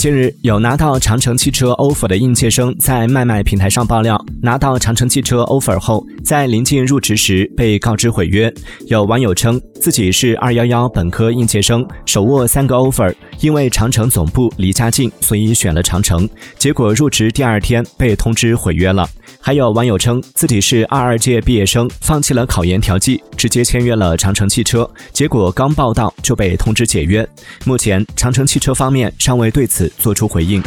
近日，有拿到长城汽车 offer 的应届生在卖卖平台上爆料，拿到长城汽车 offer 后，在临近入职时被告知毁约。有网友称自己是二幺幺本科应届生，手握三个 offer，因为长城总部离家近，所以选了长城。结果入职第二天被通知毁约了。还有网友称自己是二二届毕业生，放弃了考研调剂，直接签约了长城汽车，结果刚报道就被通知解约。目前，长城汽车方面尚未对此做出回应。